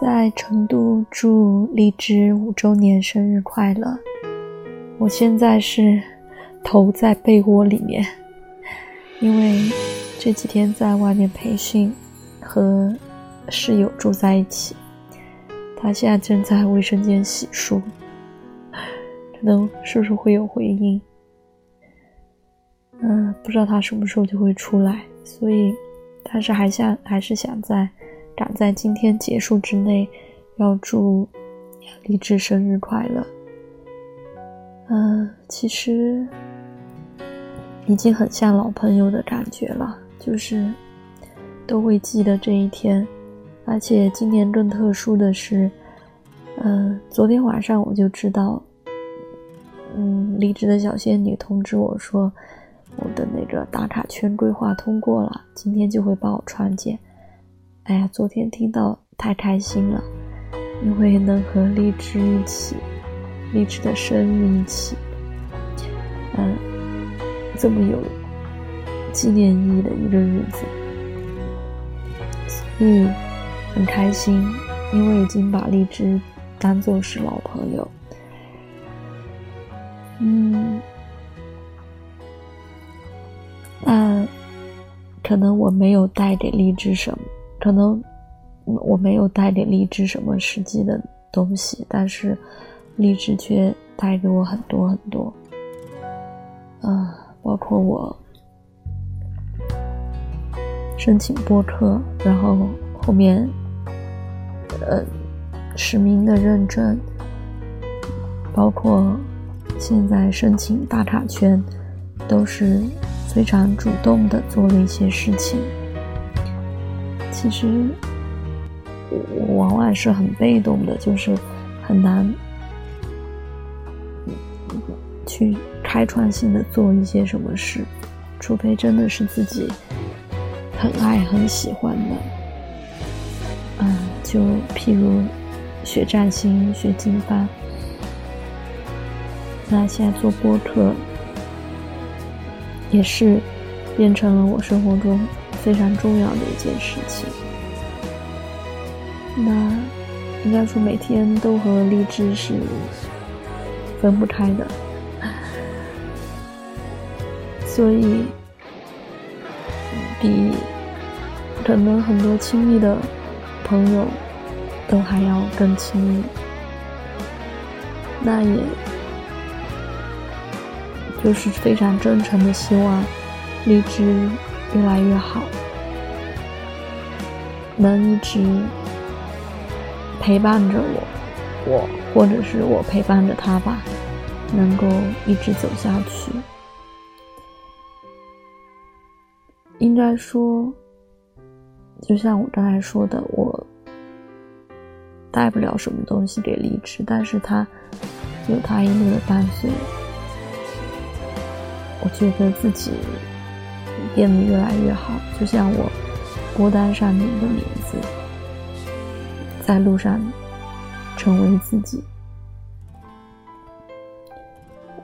在成都祝荔枝五周年生日快乐！我现在是头在被窝里面，因为这几天在外面培训，和室友住在一起，他现在正在卫生间洗漱，可能是不是会有回音。嗯，不知道他什么时候就会出来，所以，但是还想还是想在。赶在今天结束之内，要祝荔枝生日快乐。嗯，其实已经很像老朋友的感觉了，就是都会记得这一天。而且今年更特殊的是，嗯，昨天晚上我就知道，嗯，离职的小仙女通知我说，我的那个打卡圈规划通过了，今天就会帮我创建。哎呀，昨天听到太开心了，因为能和荔枝一起，荔枝的生日一起，嗯，这么有纪念意义的一个日子，所以很开心，因为已经把荔枝当做是老朋友，嗯，那可能我没有带给荔枝什么。可能我没有带给荔枝什么实际的东西，但是荔枝却带给我很多很多。啊，包括我申请播客，然后后面呃实名的认证，包括现在申请大卡圈，都是非常主动的做了一些事情。其实我往往是很被动的，就是很难去开创性的做一些什么事，除非真的是自己很爱很喜欢的。嗯，就譬如学占星、学经班，那现在做播客也是变成了我生活中。非常重要的一件事情，那应该说每天都和荔枝是分不开的，所以比可能很多亲密的朋友都还要更亲密。那也就是非常真诚的希望荔枝。越来越好，能一直陪伴着我，我或者是我陪伴着他吧，能够一直走下去。应该说，就像我刚才说的，我带不了什么东西给荔枝，但是他有他一路的伴随，我觉得自己。变得越来越好，就像我孤单上面的名字，在路上成为自己。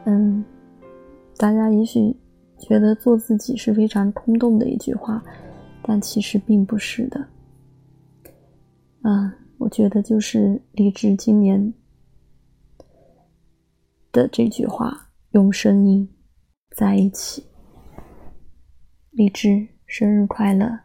嗯，大家也许觉得做自己是非常空洞的一句话，但其实并不是的。啊，我觉得就是励志今年的这句话，用声音在一起。荔枝，生日快乐！